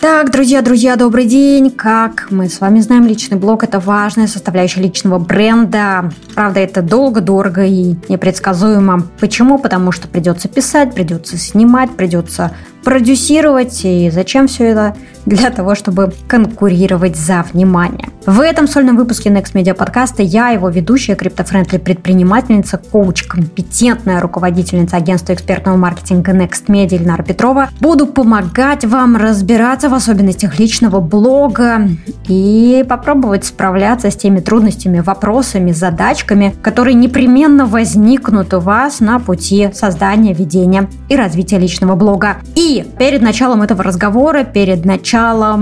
Так, друзья, друзья, добрый день. Как мы с вами знаем, личный блог – это важная составляющая личного бренда. Правда, это долго, дорого и непредсказуемо. Почему? Потому что придется писать, придется снимать, придется продюсировать. И зачем все это? Для того, чтобы конкурировать за внимание. В этом сольном выпуске Next Media подкаста я, его ведущая, криптофрендли предпринимательница, коуч, компетентная руководительница агентства экспертного маркетинга Next Media Ильнара Петрова, буду помогать вам разбираться в особенностях личного блога и попробовать справляться с теми трудностями, вопросами, задачками, которые непременно возникнут у вас на пути создания, ведения и развития личного блога. И перед началом этого разговора, перед началом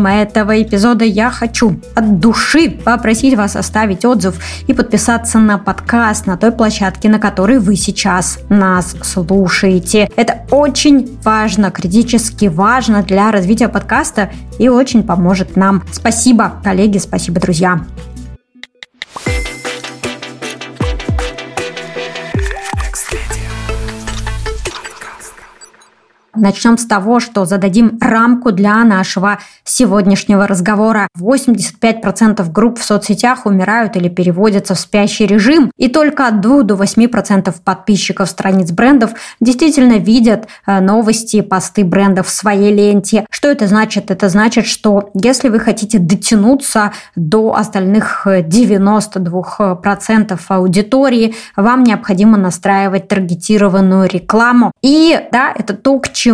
этого эпизода я хочу от души попросить вас оставить отзыв и подписаться на подкаст на той площадке, на которой вы сейчас нас слушаете. Это очень важно, критически важно для развития подкаста и очень поможет нам. Спасибо, коллеги, спасибо, друзья. Начнем с того, что зададим рамку для нашего сегодняшнего разговора. 85% групп в соцсетях умирают или переводятся в спящий режим, и только от 2 до 8% подписчиков страниц брендов действительно видят э, новости, посты брендов в своей ленте. Что это значит? Это значит, что если вы хотите дотянуться до остальных 92% аудитории, вам необходимо настраивать таргетированную рекламу. И да, это то, к чему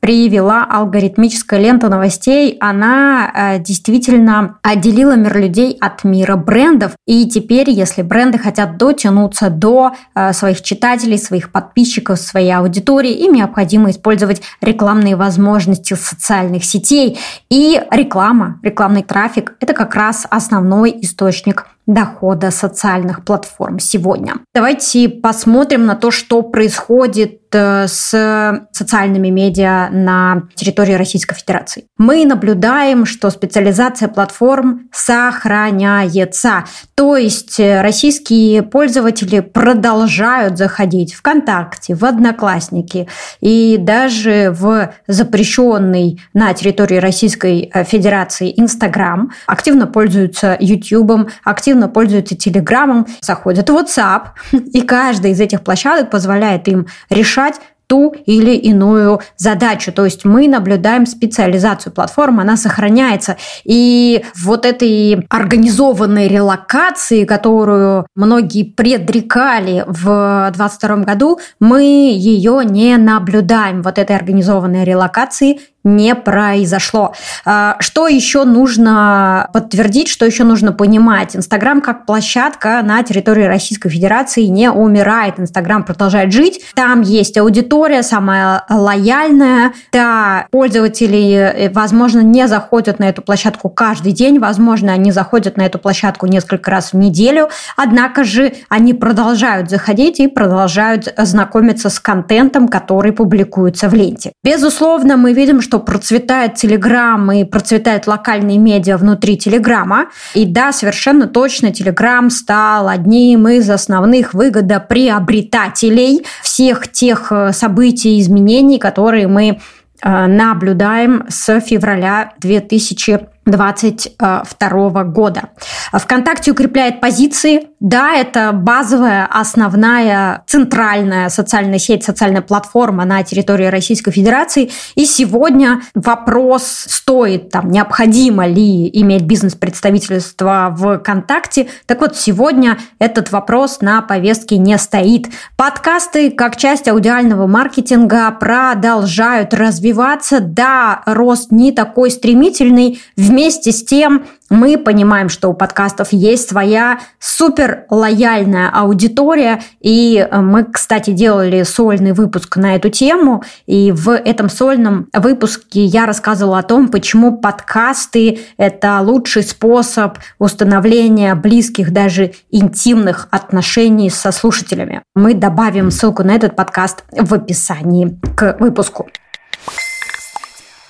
привела алгоритмическая лента новостей. Она э, действительно отделила мир людей от мира брендов. И теперь, если бренды хотят дотянуться до э, своих читателей, своих подписчиков, своей аудитории, им необходимо использовать рекламные возможности социальных сетей. И реклама, рекламный трафик – это как раз основной источник дохода социальных платформ сегодня. Давайте посмотрим на то, что происходит э, с социальными медиа на территории Российской Федерации. Мы наблюдаем, что специализация платформ сохраняется. То есть э, российские пользователи продолжают заходить в ВКонтакте, в Одноклассники и даже в запрещенный на территории Российской э, Федерации Инстаграм, активно пользуются Ютубом, активно активно пользуются Телеграмом, заходят в WhatsApp, и каждая из этих площадок позволяет им решать ту или иную задачу. То есть мы наблюдаем специализацию платформы, она сохраняется. И вот этой организованной релокации, которую многие предрекали в 2022 году, мы ее не наблюдаем. Вот этой организованной релокации не произошло. А, что еще нужно подтвердить, что еще нужно понимать? Инстаграм как площадка на территории Российской Федерации не умирает. Инстаграм продолжает жить. Там есть аудитория самая лояльная. Да, пользователи, э, возможно, не заходят на эту площадку каждый день. Возможно, они заходят на эту площадку несколько раз в неделю. Однако же они продолжают заходить и продолжают знакомиться с контентом, который публикуется в ленте. Безусловно, мы видим, что что процветает Телеграм и процветают локальные медиа внутри Телеграма. И да, совершенно точно Телеграм стал одним из основных выгодоприобретателей всех тех э, событий и изменений, которые мы э, наблюдаем с февраля 2000 2022 года. ВКонтакте укрепляет позиции. Да, это базовая, основная, центральная социальная сеть, социальная платформа на территории Российской Федерации. И сегодня вопрос стоит, там, необходимо ли иметь бизнес-представительство ВКонтакте. Так вот, сегодня этот вопрос на повестке не стоит. Подкасты, как часть аудиального маркетинга, продолжают развиваться. Да, рост не такой стремительный. В Вместе с тем мы понимаем, что у подкастов есть своя супер лояльная аудитория, и э, мы, кстати, делали сольный выпуск на эту тему, и в этом сольном выпуске я рассказывала о том, почему подкасты – это лучший способ установления близких, даже интимных отношений со слушателями. Мы добавим ссылку на этот подкаст в описании к выпуску.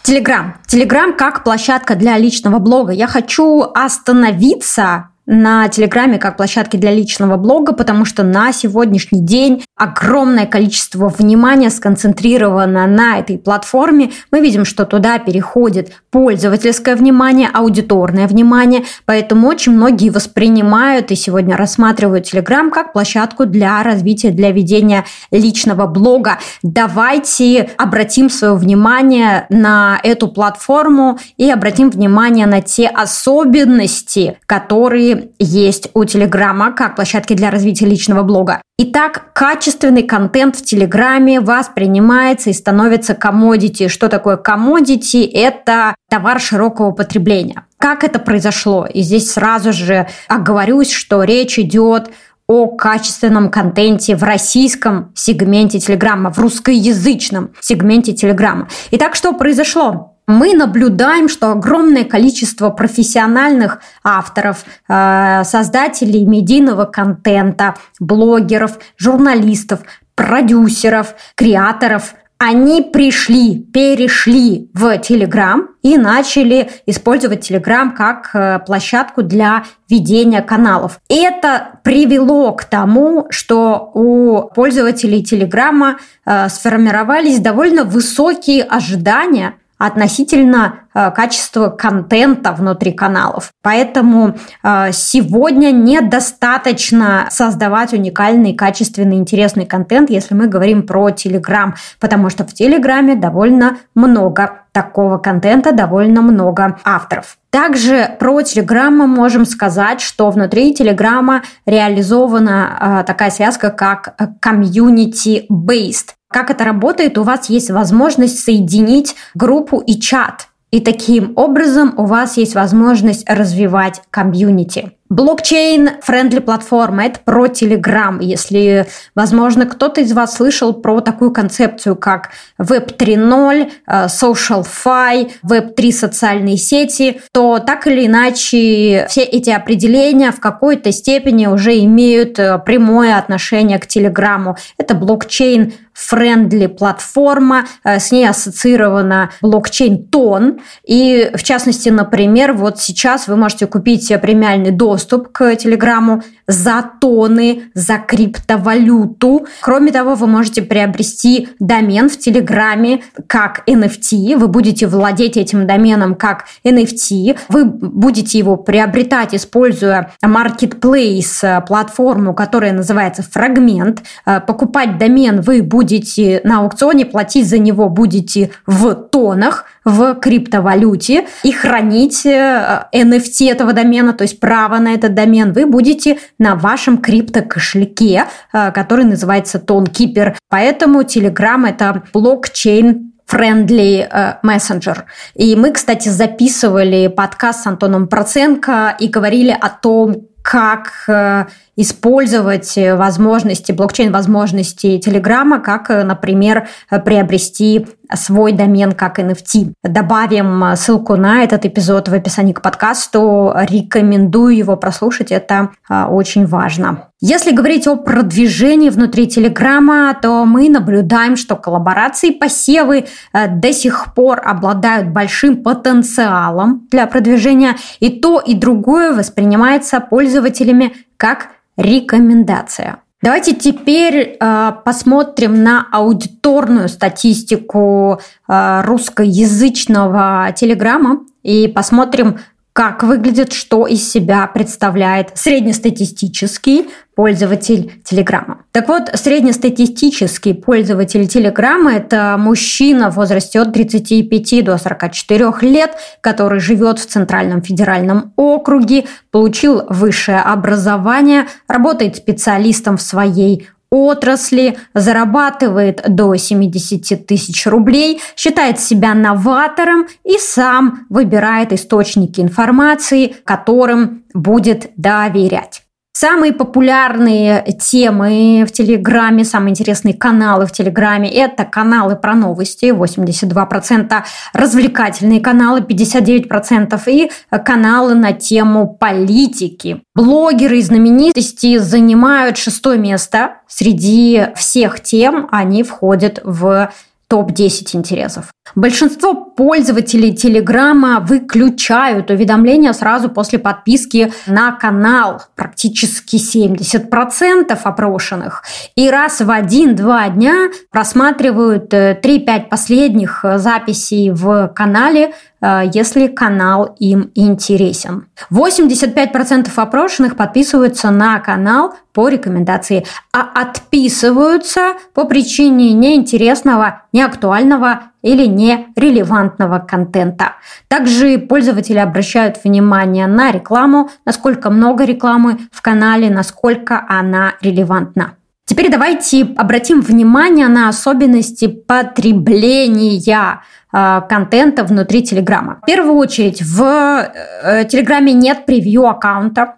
Телеграм. Телеграм как площадка для личного блога. Я хочу остановиться на Телеграме как площадке для личного блога, потому что на сегодняшний день огромное количество внимания сконцентрировано на этой платформе. Мы видим, что туда переходит пользовательское внимание, аудиторное внимание, поэтому очень многие воспринимают и сегодня рассматривают Телеграм как площадку для развития, для ведения личного блога. Давайте обратим свое внимание на эту платформу и обратим внимание на те особенности, которые есть у Телеграма как площадки для развития личного блога. Итак, качественный контент в Телеграме воспринимается и становится комодити. Что такое комодити? Это товар широкого потребления. Как это произошло? И здесь сразу же оговорюсь, что речь идет о качественном контенте в российском сегменте Телеграма, в русскоязычном сегменте Телеграма. Итак, что произошло? Мы наблюдаем, что огромное количество профессиональных авторов, э, создателей медийного контента, блогеров, журналистов, продюсеров, креаторов, они пришли, перешли в Telegram и начали использовать Telegram как э, площадку для ведения каналов. Это привело к тому, что у пользователей Телеграма э, сформировались довольно высокие ожидания – относительно э, качества контента внутри каналов. Поэтому э, сегодня недостаточно создавать уникальный, качественный, интересный контент, если мы говорим про Телеграм, потому что в Телеграме довольно много такого контента, довольно много авторов. Также про Телеграм мы можем сказать, что внутри Телеграма реализована э, такая связка, как community-based. Как это работает? У вас есть возможность соединить группу и чат. И таким образом у вас есть возможность развивать комьюнити. Blockchain-friendly платформа – это про Telegram. Если, возможно, кто-то из вас слышал про такую концепцию, как Web 3.0, э, Social Fi, Web 3 социальные сети, то так или иначе все эти определения в какой-то степени уже имеют э, прямое отношение к Телеграму. Это blockchain-friendly платформа, э, с ней ассоциирована блокчейн TON. И, в частности, например, вот сейчас вы можете купить премиальный доступ к Телеграму за тоны, за криптовалюту. Кроме того, вы можете приобрести домен в Телеграме как NFT. Вы будете владеть этим доменом как NFT. Вы будете его приобретать, используя marketplace, платформу, которая называется Фрагмент. Э, покупать домен вы будете на аукционе, платить за него будете в тонах, в криптовалюте и хранить NFT э, этого домена, то есть право на этот домен, вы будете на вашем криптокошельке, э, который называется ToneKeeper. Поэтому Telegram – это блокчейн friendly э, messenger. И мы, кстати, записывали подкаст с Антоном Проценко и говорили о том, как э, использовать возможности, блокчейн-возможности Телеграма, как, например, приобрести свой домен как NFT. Добавим ссылку на этот эпизод в описании к подкасту. Рекомендую его прослушать, это а, очень важно. Если говорить о продвижении внутри Телеграма, то мы наблюдаем, что коллаборации посевы э, до сих пор обладают большим потенциалом для продвижения, и то и другое воспринимается пользователями как рекомендация. Давайте теперь э, посмотрим на аудиторную статистику э, русскоязычного телеграмма и посмотрим, как выглядит, что из себя представляет среднестатистический пользователь Телеграма. Так вот, среднестатистический пользователь Телеграма – это мужчина в возрасте от 35 до 44 лет, который живет в Центральном федеральном округе, получил высшее образование, работает специалистом в своей отрасли, зарабатывает до 70 тысяч рублей, считает себя новатором и сам выбирает источники информации, которым будет доверять. Самые популярные темы в Телеграме, самые интересные каналы в Телеграме – это каналы про новости, 82%, развлекательные каналы, 59%, и каналы на тему политики. Блогеры и знаменитости занимают шестое место. Среди всех тем они входят в топ-10 интересов. Большинство пользователи Телеграма выключают уведомления сразу после подписки на канал. Практически 70% опрошенных. И раз в один-два дня просматривают 3-5 э, последних записей в канале Э, если канал им интересен. 85% опрошенных подписываются на канал по рекомендации, а отписываются по причине неинтересного, неактуального или нерелевантного контента. Также пользователи обращают внимание на рекламу, насколько много рекламы в канале, насколько она релевантна. Теперь давайте обратим внимание на особенности потребления э, контента внутри Телеграма. В первую очередь, в э, Телеграме нет превью аккаунта,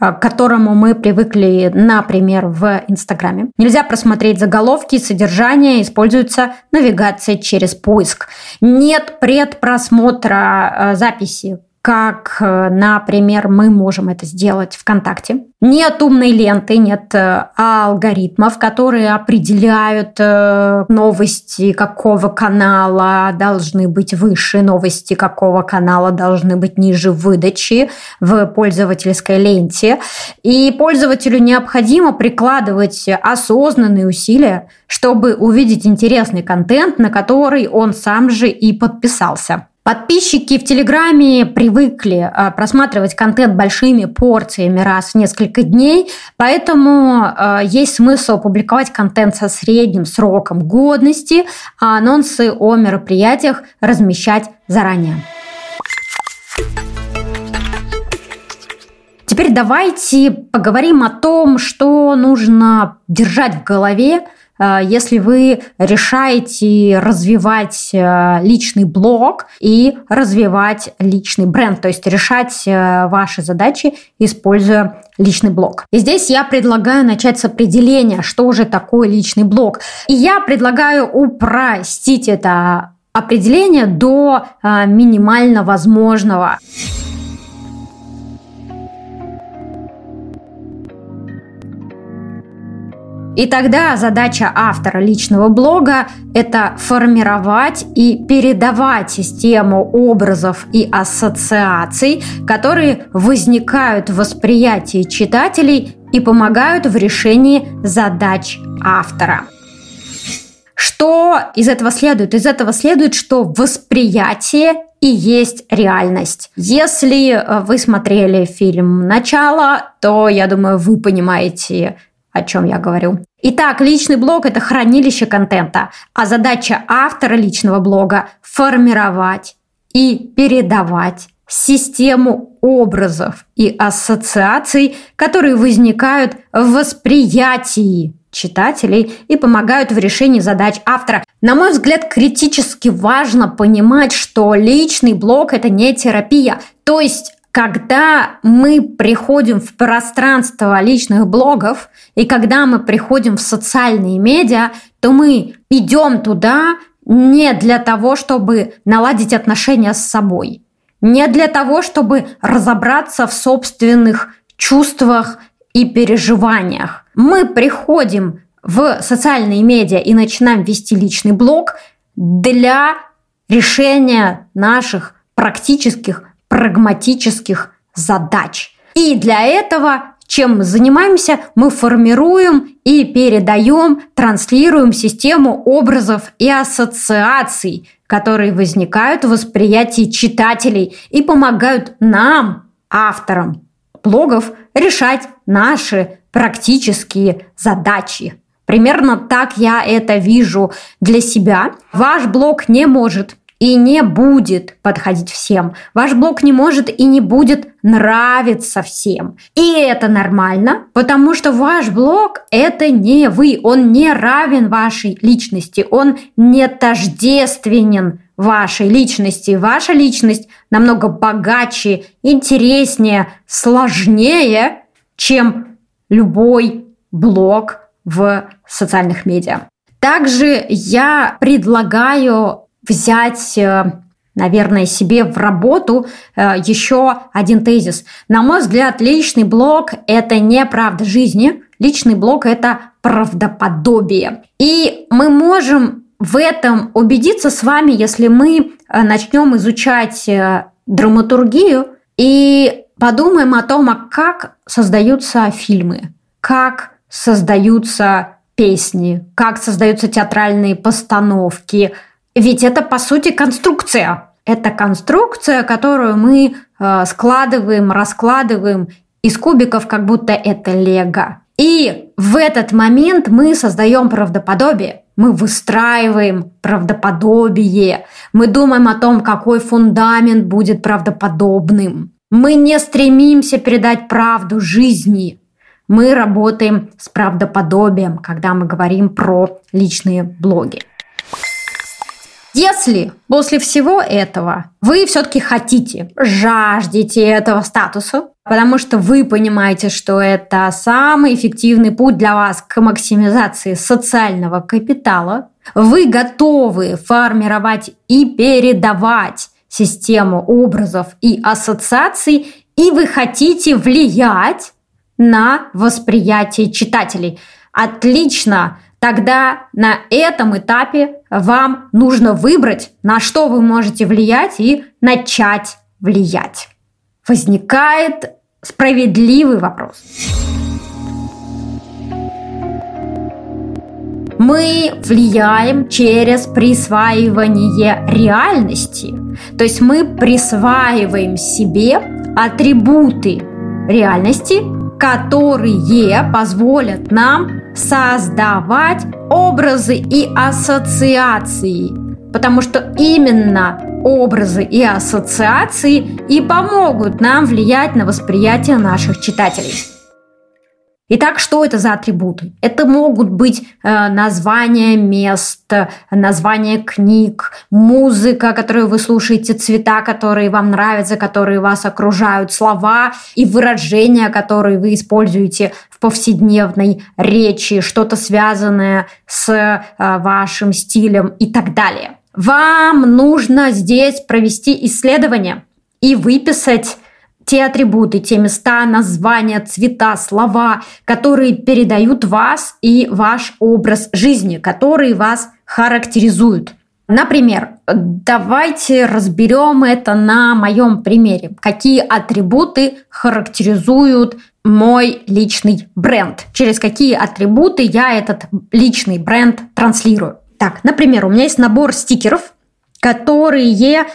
к которому мы привыкли, например, в Инстаграме. Нельзя просмотреть заголовки, содержание, используется навигация через поиск. Нет предпросмотра записи как, э, например, мы можем это сделать ВКонтакте. Нет умной ленты, нет э, алгоритмов, которые определяют э, новости какого канала должны быть выше, новости какого канала должны быть ниже выдачи в пользовательской ленте. И пользователю необходимо прикладывать осознанные усилия, чтобы увидеть интересный контент, на который он сам же и подписался. Подписчики в Телеграме привыкли э, просматривать контент большими порциями раз в несколько дней, поэтому э, есть смысл публиковать контент со средним сроком годности, а анонсы о мероприятиях размещать заранее. Теперь давайте поговорим о том, что нужно держать в голове, Э, если вы решаете развивать э, личный блог и развивать личный бренд, то есть решать э, ваши задачи, используя личный блог. И здесь я предлагаю начать с определения, что же такое личный блог. И я предлагаю упростить это определение до минимально возможного. И тогда задача автора личного блога – это формировать и передавать систему образов и ассоциаций, которые возникают в восприятии читателей и помогают в решении задач автора. Что из этого следует? Из этого следует, что восприятие и есть реальность. Если э, вы смотрели фильм «Начало», то, я думаю, вы понимаете, о чем я говорю. Итак, личный блог – это хранилище контента, а задача автора личного блога – формировать и передавать систему образов и ассоциаций, которые возникают в восприятии читателей и помогают в решении задач автора. На мой взгляд, критически важно понимать, что личный блог – это не терапия. То есть когда мы приходим в пространство личных блогов и когда мы приходим в социальные медиа, то мы идем туда не для того, чтобы наладить отношения с собой, не для того, чтобы разобраться в собственных чувствах и переживаниях. Мы приходим в социальные медиа и начинаем вести личный блог для решения наших практических прагматических задач. И для этого чем мы занимаемся? Мы формируем и передаем, транслируем систему образов и ассоциаций, которые возникают в восприятии читателей и помогают нам, авторам блогов, решать наши практические задачи. Примерно так я это вижу для себя. Ваш блог не может и не будет подходить всем. Ваш блог не может и не будет нравиться всем. И это нормально, потому что ваш блог – это не вы, он не равен вашей личности, он не тождественен вашей личности. Ваша личность намного богаче, интереснее, сложнее, чем любой блог в социальных медиа. Также я предлагаю взять э, наверное, себе в работу э, еще один тезис. На мой взгляд, личный блог – это не правда жизни, личный блог – это правдоподобие. И мы можем в этом убедиться с вами, если мы э, начнем изучать драматургию и подумаем о том, а как создаются фильмы, как создаются песни, как создаются театральные постановки. Ведь это, по сути, конструкция. Это конструкция, которую мы э, складываем, раскладываем из кубиков, как будто это лего. И в этот момент мы создаем правдоподобие, мы выстраиваем правдоподобие, мы думаем о том, какой фундамент будет правдоподобным. Мы не стремимся передать правду жизни, мы работаем с правдоподобием, когда мы говорим про личные блоги. Если после всего этого вы все-таки хотите, жаждете этого статуса, потому что вы понимаете, что это самый эффективный путь для вас к максимизации социального капитала, вы готовы формировать и передавать систему образов и ассоциаций, и вы хотите влиять на восприятие читателей. Отлично! Тогда на этом этапе вам нужно выбрать, на что вы можете влиять и начать влиять. Возникает справедливый вопрос. Мы влияем через присваивание реальности. То есть мы присваиваем себе атрибуты реальности, которые позволят нам создавать образы и ассоциации. Потому что именно образы и ассоциации и помогут нам влиять на восприятие наших читателей. Итак, что это за атрибуты? Это могут быть э, названия мест, названия книг, музыка, которую вы слушаете, цвета, которые вам нравятся, которые вас окружают, слова и выражения, которые вы используете в повседневной речи, что-то связанное с э, вашим стилем и так далее. Вам нужно здесь провести исследование и выписать те атрибуты, те места, названия, цвета, слова, которые передают вас и ваш образ жизни, которые вас характеризуют. Например, давайте разберем это на моем примере. Какие атрибуты характеризуют мой личный бренд? Через какие атрибуты я этот личный бренд транслирую? Так, например, у меня есть набор стикеров, которые я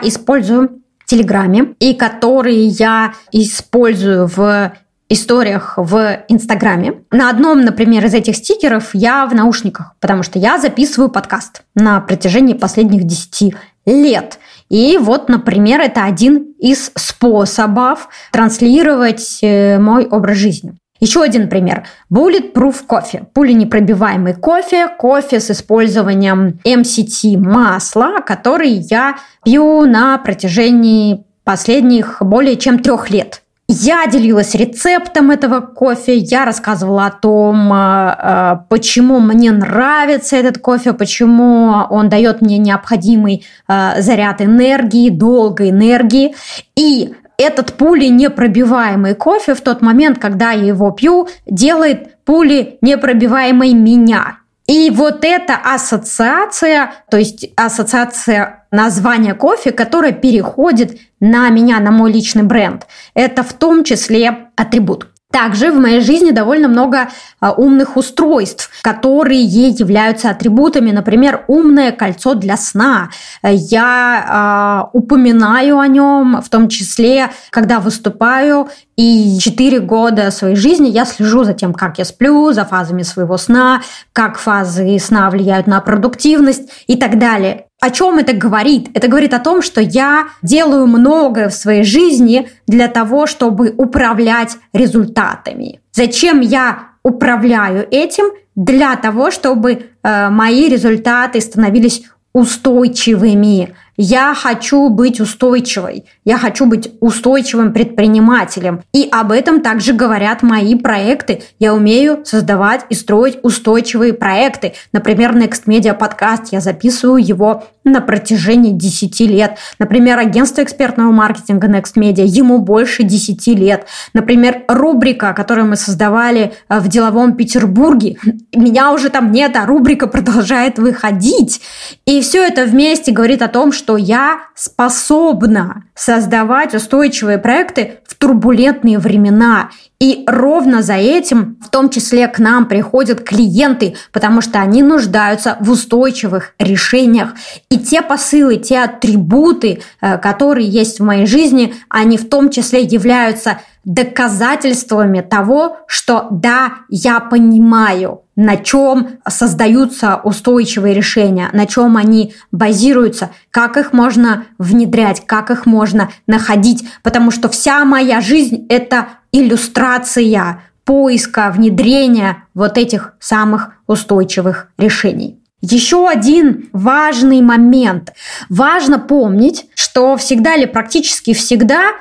использую Телеграме и которые я использую в историях в Инстаграме. На одном, например, из этих стикеров я в наушниках, потому что я записываю подкаст на протяжении последних 10 лет. И вот, например, это один из способов транслировать э, мой образ жизни. Еще один пример. Bulletproof кофе. Пуленепробиваемый кофе. Кофе с использованием MCT масла, который я пью на протяжении последних более чем трех лет. Я делилась рецептом этого кофе, я рассказывала о том, э, э, почему мне нравится этот кофе, почему он дает мне необходимый э, заряд энергии, долгой энергии. И этот пули непробиваемый кофе в тот момент, когда я его пью, делает пули непробиваемой меня. И вот эта ассоциация, то есть ассоциация названия кофе, которая переходит на меня, на мой личный бренд, это в том числе атрибут. Также в моей жизни довольно много а, умных устройств, которые являются атрибутами. Например, умное кольцо для сна. Я а, упоминаю о нем, в том числе, когда выступаю. И 4 года своей жизни я слежу за тем, как я сплю, за фазами своего сна, как фазы сна влияют на продуктивность и так далее. О чем это говорит? Это говорит о том, что я делаю многое в своей жизни для того, чтобы управлять результатами. Зачем я управляю этим? Для того, чтобы э, мои результаты становились устойчивыми. Я хочу быть устойчивой. Я хочу быть устойчивым предпринимателем. И об этом также говорят мои проекты. Я умею создавать и строить устойчивые проекты. Например, Next Media подкаст. Я записываю его на протяжении 10 лет. Например, агентство экспертного маркетинга Next Media. Ему больше 10 лет. Например, рубрика, которую мы создавали э, в деловом Петербурге. Меня уже там нет, а рубрика продолжает выходить. И все это вместе говорит о том, что я способна создавать устойчивые проекты в турбулентные времена. И ровно за этим, в том числе к нам приходят клиенты, потому что они нуждаются в устойчивых решениях. И те посылы, те атрибуты, э, которые есть в моей жизни, они в том числе являются доказательствами того, что да, я понимаю, на чем создаются устойчивые решения, на чем они базируются, как их можно внедрять, как их можно находить, потому что вся моя жизнь – это иллюстрация поиска, внедрения вот этих самых устойчивых решений. Еще один важный момент. Важно помнить, что всегда или практически всегда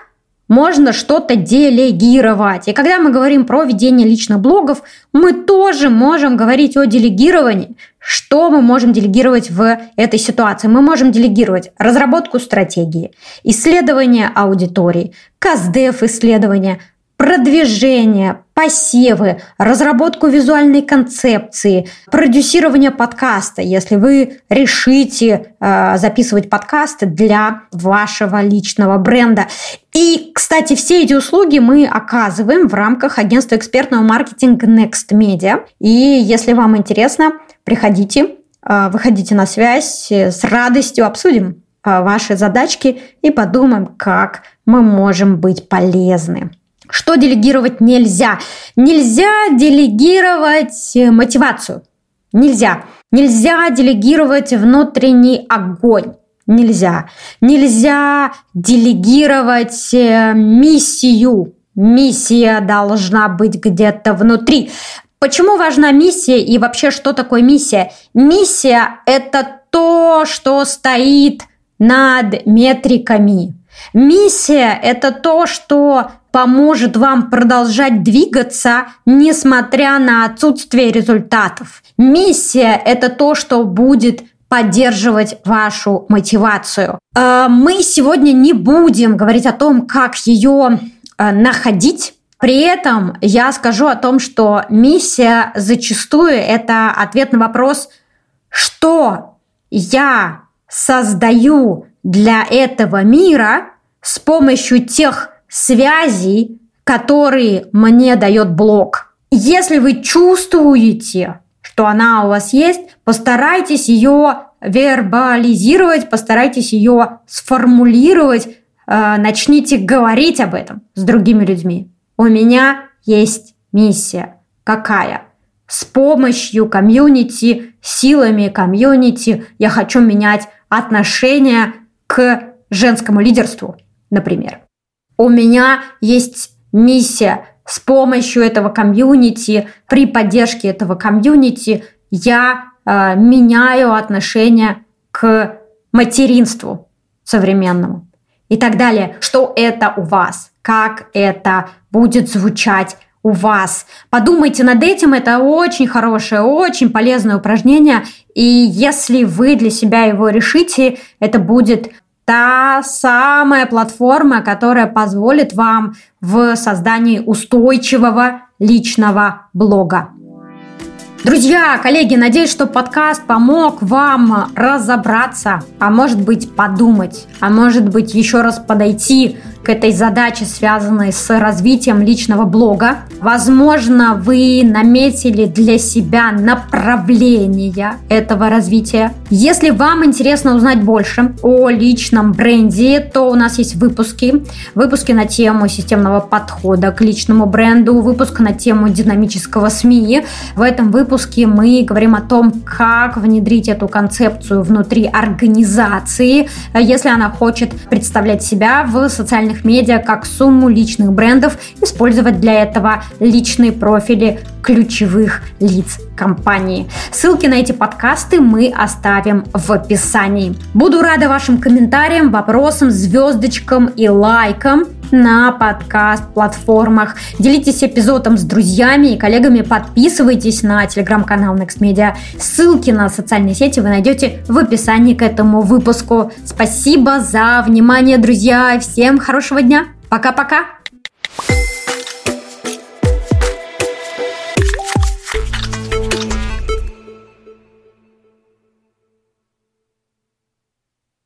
можно что-то делегировать. И когда мы говорим про ведение личных блогов, мы тоже можем говорить о делегировании. Что мы можем делегировать в этой ситуации? Мы можем делегировать разработку стратегии, исследование аудитории, КАЗДЕФ исследования, продвижение, посевы, разработку визуальной концепции, продюсирование подкаста, если вы решите э, записывать подкасты для вашего личного бренда. И, кстати, все эти услуги мы оказываем в рамках агентства экспертного маркетинга Next Media. И если вам интересно, приходите, э, выходите на связь, с радостью обсудим э, ваши задачки и подумаем, как мы можем быть полезны. Что делегировать нельзя? Нельзя делегировать э, мотивацию. Нельзя. Нельзя делегировать внутренний огонь. Нельзя. Нельзя делегировать э, миссию. Миссия должна быть где-то внутри. Почему важна миссия и вообще что такое миссия? Миссия – это то, что стоит над метриками. Миссия – это то, что поможет вам продолжать двигаться, несмотря на отсутствие результатов. Миссия – это то, что будет поддерживать вашу мотивацию. Э, мы сегодня не будем говорить о том, как ее э, находить. При этом я скажу о том, что миссия зачастую это ответ на вопрос, что я создаю для этого мира с помощью тех связей, которые мне дает блог. Если вы чувствуете, что она у вас есть, постарайтесь ее вербализировать, постарайтесь ее сформулировать, э, начните говорить об этом с другими людьми. У меня есть миссия. Какая? С помощью комьюнити, силами комьюнити я хочу менять отношение к женскому лидерству, например. У меня есть миссия с помощью этого комьюнити, при поддержке этого комьюнити я э, меняю отношение к материнству современному и так далее. Что это у вас? Как это будет звучать у вас. Подумайте над этим, это очень хорошее, очень полезное упражнение. И если вы для себя его решите, это будет та самая платформа, которая позволит вам в создании устойчивого личного блога. Друзья, коллеги, надеюсь, что подкаст помог вам разобраться, а может быть подумать, а может быть еще раз подойти к этой задаче, связанной с развитием личного блога. Возможно, вы наметили для себя направление этого развития. Если вам интересно узнать больше о личном бренде, то у нас есть выпуски. Выпуски на тему системного подхода к личному бренду, выпуск на тему динамического СМИ. В этом выпуске мы говорим о том, как внедрить эту концепцию внутри организации, если она хочет представлять себя в социальных социальных медиа как сумму личных брендов, использовать для этого личные профили ключевых лиц компании. Ссылки на эти подкасты мы оставим в описании. Буду рада вашим комментариям, вопросам, звездочкам и лайкам на подкаст-платформах. Делитесь эпизодом с друзьями и коллегами, подписывайтесь на телеграм-канал Next Media. Ссылки на социальные сети вы найдете в описании к этому выпуску. Спасибо за внимание, друзья. Всем хорошего дня. Пока-пока.